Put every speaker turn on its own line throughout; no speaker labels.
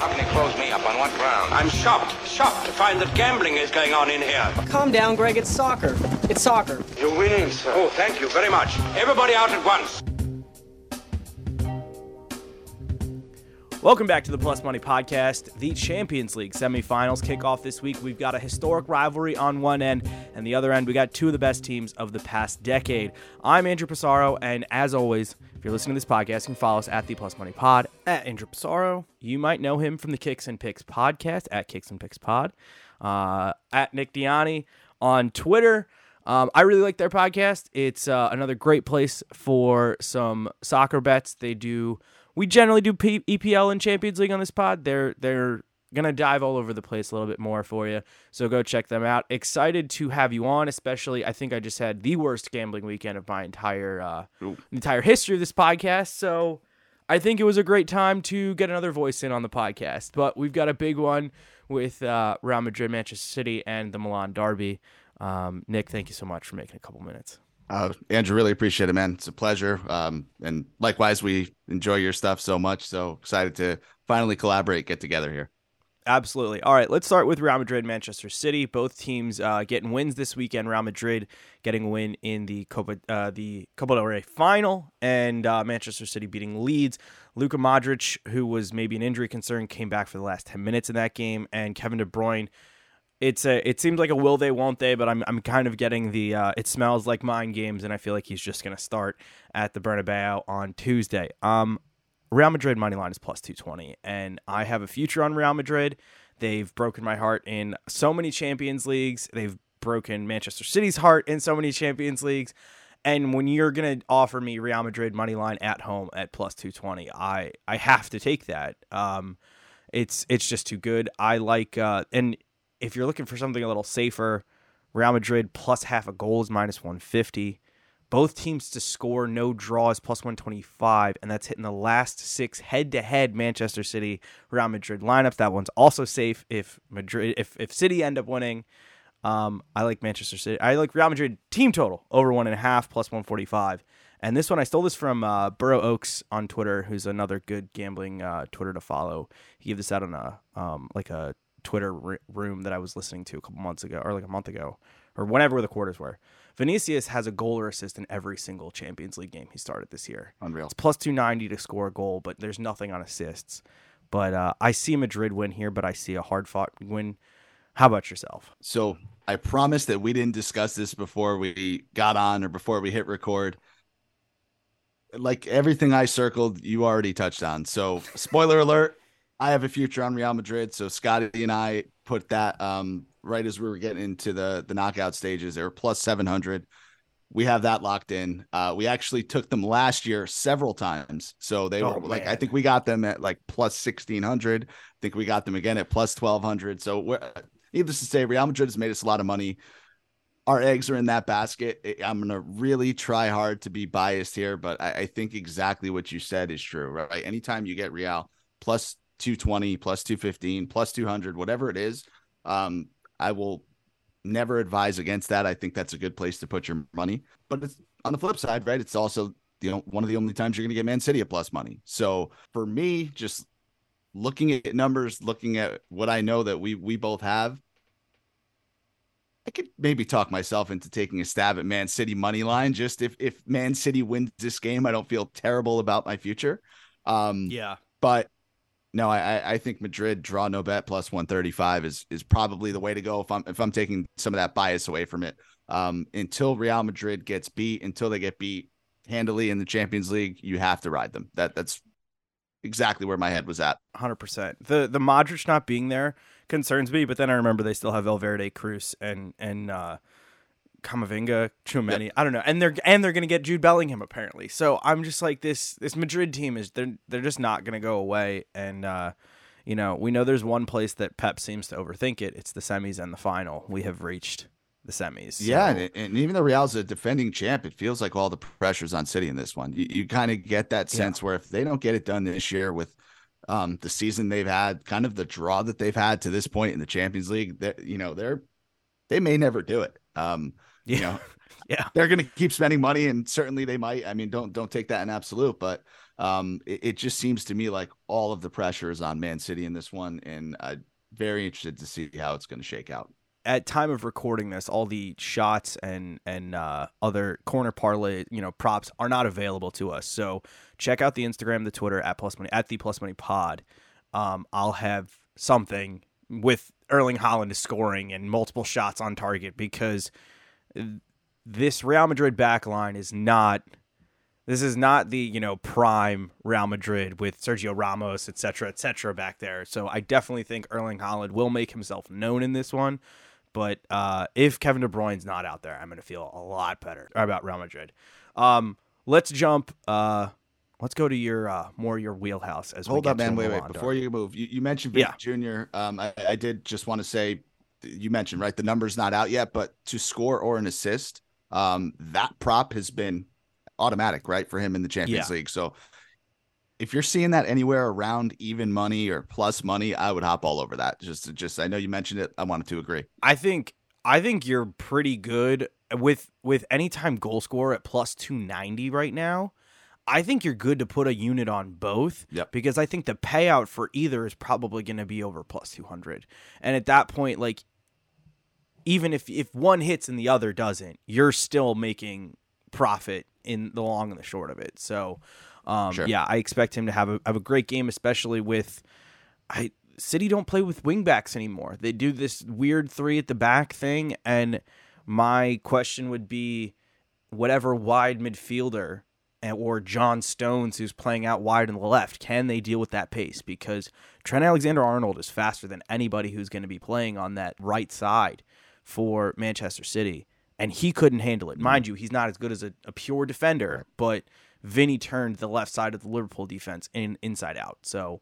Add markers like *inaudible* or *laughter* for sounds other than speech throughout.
How can you close me up? On what ground?
I'm shocked, shocked to find that gambling is going on in here.
Calm down, Greg. It's soccer. It's soccer.
You're winning, sir.
Oh, thank you very much. Everybody out at once.
Welcome back to the Plus Money Podcast. The Champions League semifinals kick off this week. We've got a historic rivalry on one end, and the other end, we got two of the best teams of the past decade. I'm Andrew Passaro, and as always, if you're listening to this podcast, you can follow us at the Plus Money Pod at Andrew Passaro. You might know him from the Kicks and Picks podcast at Kicks and Picks Pod, uh, at Nick Dianni on Twitter. Um, I really like their podcast. It's uh, another great place for some soccer bets. They do we generally do P- EPL and Champions League on this pod. They're they're gonna dive all over the place a little bit more for you. So go check them out. Excited to have you on, especially I think I just had the worst gambling weekend of my entire uh, entire history of this podcast. So I think it was a great time to get another voice in on the podcast. But we've got a big one with uh, Real Madrid, Manchester City, and the Milan Derby. Um, Nick, thank you so much for making a couple minutes.
Uh, Andrew, really appreciate it, man. It's a pleasure. Um, and likewise, we enjoy your stuff so much. So excited to finally collaborate, get together here.
Absolutely. All right, let's start with Real Madrid, Manchester City. Both teams uh, getting wins this weekend. Real Madrid getting a win in the Copa, uh, the Copa del Rey final, and uh, Manchester City beating Leeds. Luka Modric, who was maybe an injury concern, came back for the last ten minutes in that game, and Kevin De Bruyne it's a it seems like a will they won't they, but I'm I'm kind of getting the uh, it smells like mind games, and I feel like he's just gonna start at the Bernabeu on Tuesday. Um, Real Madrid money line is plus two twenty, and I have a future on Real Madrid. They've broken my heart in so many Champions Leagues. They've broken Manchester City's heart in so many Champions Leagues. And when you're gonna offer me Real Madrid money line at home at plus two twenty, I I have to take that. Um, it's it's just too good. I like uh, and if you're looking for something a little safer, Real Madrid plus half a goal is minus 150. Both teams to score no draws plus 125, and that's hitting the last six head-to-head Manchester City Real Madrid lineups. That one's also safe if Madrid if if City end up winning. Um, I like Manchester City. I like Real Madrid team total over one and a half plus 145. And this one, I stole this from uh, Burrow Oaks on Twitter, who's another good gambling uh, Twitter to follow. He gave this out on a um, like a Twitter r- room that I was listening to a couple months ago, or like a month ago, or whenever the quarters were. Vinicius has a goal or assist in every single Champions League game he started this year.
Unreal.
It's plus 290 to score a goal, but there's nothing on assists. But uh, I see Madrid win here, but I see a hard fought win. How about yourself?
So I promise that we didn't discuss this before we got on or before we hit record. Like everything I circled, you already touched on. So, spoiler alert, I have a future on Real Madrid. So Scotty and I put that um, right as we were getting into the the knockout stages. They were plus seven hundred. We have that locked in. Uh, we actually took them last year several times. So they
Oh,
were like, I think we got them at like plus sixteen hundred. I think we got them again at plus twelve hundred. So we're, needless to say, Real Madrid has made us a lot of money. Our eggs are in that basket. I'm gonna really try hard to be biased here, but I, I think exactly what you said is true, right? Anytime you get Real plus 220, plus 215, plus 200, whatever it is, um, I will never advise against that. I think that's a good place to put your money. But it's on the flip side, right? It's also you know one of the only times you're going to get Man City at plus money. So for me, just looking at numbers, looking at what I know that we we both have, I could maybe talk myself into taking a stab at Man City money line. Just if if Man City wins this game, I don't feel terrible about my future. Um,
Yeah.
but no, I I- think Madrid draw no bet plus one thirty five is is probably the way to go if I'm if I'm taking some of that bias away from it. Um, until Real Madrid gets beat, until they get beat handily in the Champions League, you have to ride them. That that's exactly where my head was at.
Hundred percent. The the Modric not being there concerns me, but then I remember they still have Valverde, Cruz, and and uh, Camavinga, Tchouameni. I don't know, and they're and they're gonna get Jude Bellingham apparently. So I'm just like this this Madrid team is they're they're just not gonna go away. And uh, you know we know there's one place that Pep seems to overthink it. It's the semis and the final. We have reached the semis. So-
Yeah, and, and even though Real's a defending champ, it feels like all the pressure's on City in this one. You, you kind of get that sense where if they don't get it done this year with um, the season they've had, kind of the draw that they've had to this point in the Champions League, that you know they're they may never do it. Um, you know, *laughs*
Yeah.
they're going to keep spending money, and certainly they might. I mean, don't don't take that in absolute, but um, it, it just seems to me like all of the pressure is on Man City in this one, and I'm very interested to see how it's going to shake out.
At time of recording this, all the shots and and uh, other corner parlay, you know, props are not available to us. So check out the Instagram, the Twitter at plus money at the plus money pod. Um, I'll have something with Erling Haaland scoring and multiple shots on target because this Real Madrid backline is not this is not the you know prime Real Madrid with Sergio Ramos, et cetera, et cetera, back there. So I definitely think Erling Haaland will make himself known in this one. But uh, if Kevin De Bruyne's not out there, I'm going to feel a lot better about Real Madrid. Um, let's jump. Uh, let's go to your uh, more your wheelhouse as well.
Hold
we
up, man. Wait, wait. Before you move, you, you mentioned Vinny
Yeah.
Jr. Um, I, I did just want to say, you mentioned right, the number's not out yet, but to score or an assist, um, that prop has been automatic, right, for him in the Champions
Yeah.
League. So if you're seeing that anywhere around even money or plus money, I would hop all over that. Just, just I know you mentioned it. I wanted to agree.
I think I think you're pretty good with with anytime goal scorer at plus 290 right now. I think you're good to put a unit on both
Yep.
because I think the payout for either is probably going to be over plus 200. And at that point like even if if one hits and the other doesn't, you're still making profit in the long and the short of it. So um,
Sure.
yeah, I expect him to have a have a great game especially with I City don't play with wingbacks anymore. They do this weird three at the back thing, and my question would be, whatever wide midfielder or John Stones who's playing out wide on the left, can they deal with that pace? Because Trent Alexander Arnold is faster than anybody who's going to be playing on that right side for Manchester City, and he couldn't handle it. Mind you, he's not as good as a, a pure defender, but Vinny turned the left side of the Liverpool defense in inside out. So.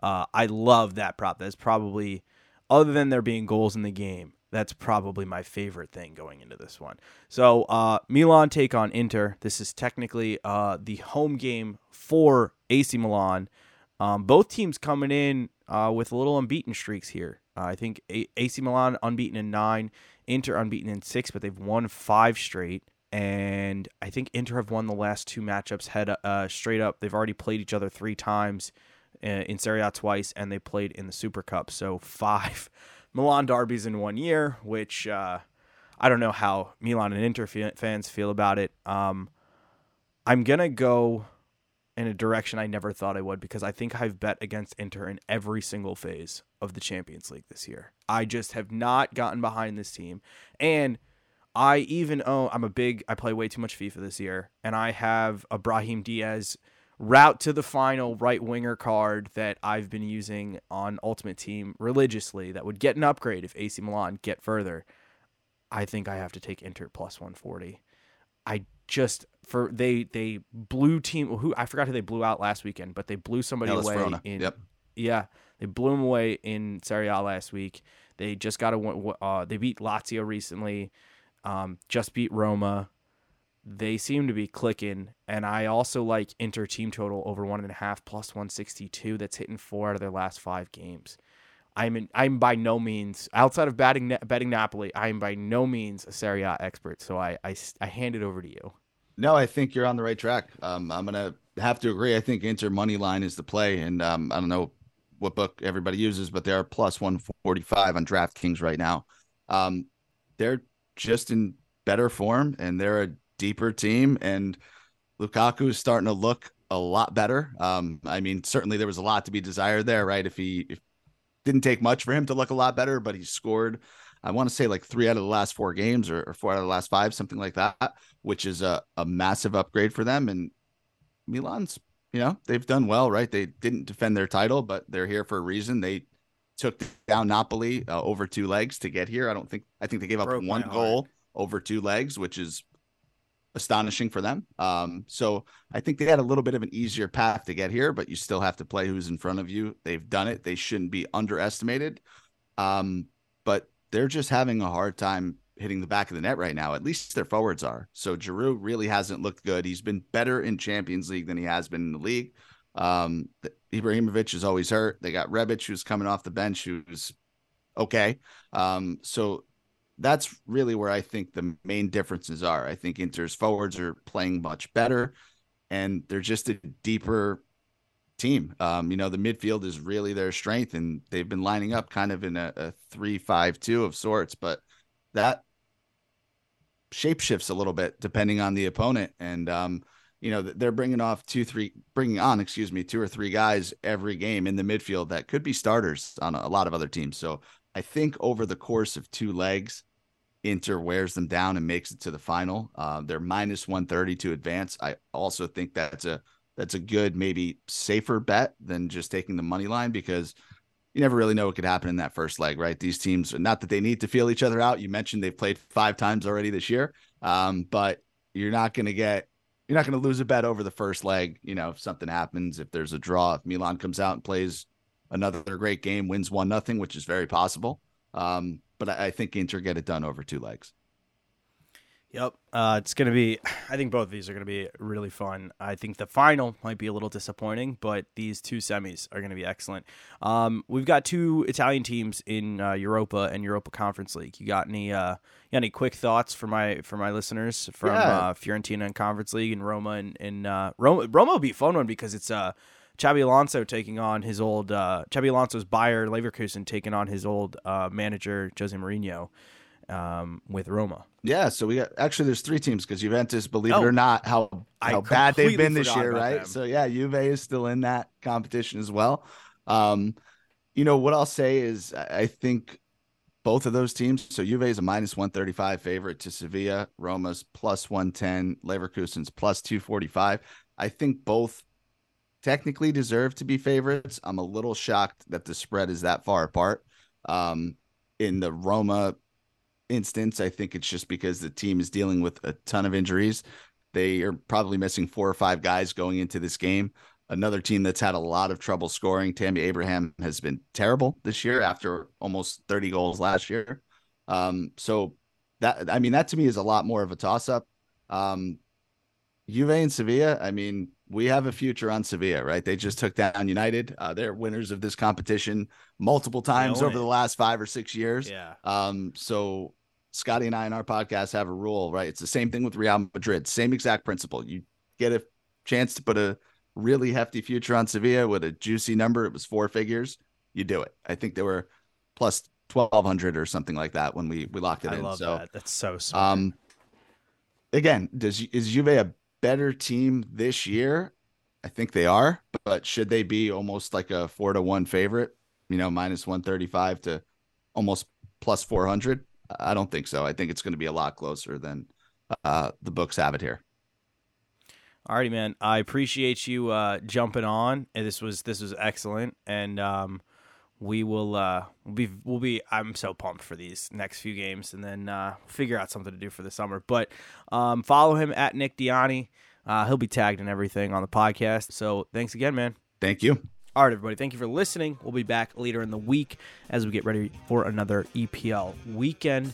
Uh, I love that prop. That's probably, other than there being goals in the game, that's probably my favorite thing going into this one. So uh, Milan take on Inter. This is technically uh, the home game for AC Milan. Um, both teams coming in uh, with little unbeaten streaks here. I think A- AC Milan unbeaten in nine, Inter unbeaten in six, but they've won five straight. And I think Inter have won the last two matchups head uh, straight up. They've already played each other three times uh, in Serie A twice, and they played in the Super Cup. So *laughs* five Milan derbies in one year, which uh, I don't know how Milan and Inter fans feel about it. Um, I'm gonna go in a direction I never thought I would because I think I've bet against Inter in every single phase of the Champions League this year. I just have not gotten behind this team, and I even own. I'm a big. I play way too much FIFA this year, and I have a Brahim Diaz route to the final right winger card that I've been using on Ultimate Team religiously that would get an upgrade if AC Milan get further. I think I have to take Inter plus 140. I just for they they blew team who I forgot who they blew out last weekend, but they blew somebody
Hellas
away
Verona.
in
Yep.
yeah, they blew them away in Serie A last week. They just got a uh, they beat Lazio recently, um, just beat Roma. They seem to be clicking, and I also like Inter team total over one and a half plus one sixty two. That's hitting four out of their last five games. I'm in, I'm by no means outside of betting betting Napoli. I am by no means a Serie A expert, so I, I I hand it over to you.
No, I think you're on the right track. Um, I'm gonna have to agree. I think Inter money line is the play, and um, I don't know what book everybody uses, but they are plus 145 on DraftKings right now. Um, they're just in better form, and they're a deeper team, and Lukaku is starting to look a lot better. Um, I mean, certainly there was a lot to be desired there, right? If he if, didn't take much for him to look a lot better, but he scored. I want to say like three out of the last four games or, or four out of the last five, something like that, which is a, a massive upgrade for them. And Milan's, you know, they've done well, right? They didn't defend their title, but they're here for a reason. They took down Napoli uh, over two legs to get here. I don't think, I think they gave up
Broke
one goal over two legs, which is astonishing for them. Um, so I think they had a little bit of an easier path to get here, but you still have to play who's in front of you. They've done it. They shouldn't be underestimated. Um, but they're just having a hard time hitting the back of the net right now. At least their forwards are. So Giroud really hasn't looked good. He's been better in Champions League than he has been in the league. Um, Ibrahimovic is always hurt. They got Rebic who's coming off the bench who's okay. Um, so that's really where I think the main differences are. I think Inter's forwards are playing much better, and they're just a deeper team. Um, you know, the midfield is really their strength, and they've been lining up kind of in a, a three-five-two of sorts, but that shapeshifts a little bit depending on the opponent. And um, you know, they're bringing off two, three, bringing on, excuse me, two or three guys every game in the midfield that could be starters on a lot of other teams. So I think over the course of two legs, Inter wears them down and makes it to the final. Uh, they're minus 130 to advance. I also think that's a that's a good, maybe safer bet than just taking the money line because you never really know what could happen in that first leg, right? These teams, not that they need to feel each other out. You mentioned they've played five times already this year, um, but you're not going to get you're not going to lose a bet over the first leg. You know, if something happens, if there's a draw, if Milan comes out and plays another great game, wins one nothing, which is very possible. Um, but I, I, think Inter get it done over two legs.
Yep, uh, it's gonna be. I think both of these are gonna be really fun. I think the final might be a little disappointing, but these two semis are gonna be excellent. Um, we've got two Italian teams in uh, Europa and Europa Conference League. You got any? Uh, you got any quick thoughts for my for my listeners from yeah. Uh, Fiorentina and Conference League and Roma and, and uh, Roma? Roma will be a fun one because it's uh Xabi Alonso taking on his old uh, Xabi Alonso's Bayer Leverkusen taking on his old uh, manager Jose Mourinho um, with Roma.
Yeah, so we got actually there's three teams because Juventus, believe oh, it or not, how how bad they've been this year, right? Them. So yeah, Juve is still in that competition as well. Um, you know what I'll say is I think both of those teams. So Juve is a minus 135 favorite to Sevilla, Roma's plus 110, Leverkusen's plus 245. I think both technically deserve to be favorites. I'm a little shocked that the spread is that far apart. Um, in the Roma instance, I think it's just because the team is dealing with a ton of injuries. They are probably missing four or five guys going into this game. Another team that's had a lot of trouble scoring. Tammy Abraham has been terrible this year after almost 30 goals last year. Um, so that I mean that to me is a lot more of a toss up. Um, Juve and Sevilla, I mean, we have a future on Sevilla, right? They just took down United. Uh, they're winners of this competition multiple times over it. the last five or six years.
Yeah.
Um, so Scotty and I in our podcast have a rule, right? It's the same thing with Real Madrid, same exact principle. You get a chance to put a really hefty future on Sevilla with a juicy number. It was four figures. You do it. I think they were plus twelve hundred or something like that when we we locked it in.
I
in.
Love
so
that. that's so smart. Um,
again, does is Juve a better team this year. I think they are, but should they be almost like a four to one favorite? You know, minus one thirty five to almost plus four hundred. I don't think so. I think it's going to be a lot closer than uh, the books have it here.
Alrighty, man. I appreciate you uh, jumping on. This was this was excellent, and um, we will uh, we'll be we'll be. I'm so pumped for these next few games, and then uh, figure out something to do for the summer. But um, follow him at Nick Dianni. Uh, he'll be tagged and everything on the podcast. So thanks again, man.
Thank you.
All right, everybody. Thank you for listening. We'll be back later in the week as we get ready for another EPL weekend.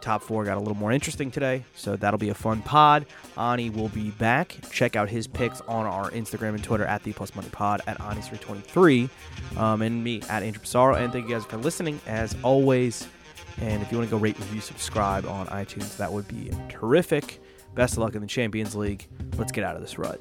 Top four got a little more interesting today, so that'll be a fun pod. Ani will be back. Check out his picks on our Instagram and Twitter at the Plus Money Pod at anisri23, um, and me at Andrew Passaro. And thank you guys for listening as always. And if you want to go rate, review, subscribe on iTunes, that would be terrific. Best of luck in the Champions League. Let's get out of this rut.